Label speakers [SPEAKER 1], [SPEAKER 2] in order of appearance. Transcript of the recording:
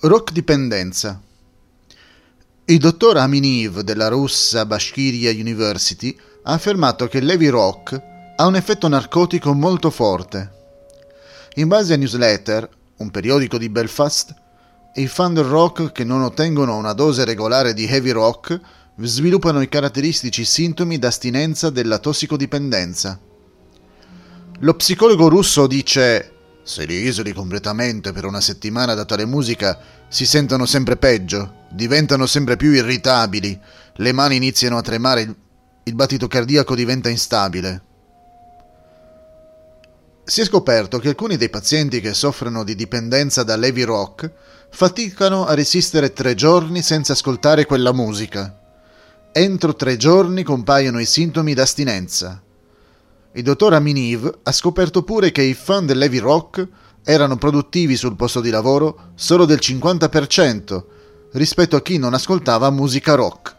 [SPEAKER 1] Rock dipendenza. Il dottor Aminiv della russa Bashkiria University ha affermato che l'heavy rock ha un effetto narcotico molto forte. In base a Newsletter, un periodico di Belfast, i fan del rock che non ottengono una dose regolare di heavy rock sviluppano i caratteristici sintomi d'astinenza della tossicodipendenza. Lo psicologo russo dice se li isoli completamente per una settimana da tale musica, si sentono sempre peggio, diventano sempre più irritabili, le mani iniziano a tremare, il battito cardiaco diventa instabile. Si è scoperto che alcuni dei pazienti che soffrono di dipendenza da heavy rock faticano a resistere tre giorni senza ascoltare quella musica. Entro tre giorni compaiono i sintomi d'astinenza. Il dottor Aminiv ha scoperto pure che i fan dell'heavy rock erano produttivi sul posto di lavoro solo del 50% rispetto a chi non ascoltava musica rock.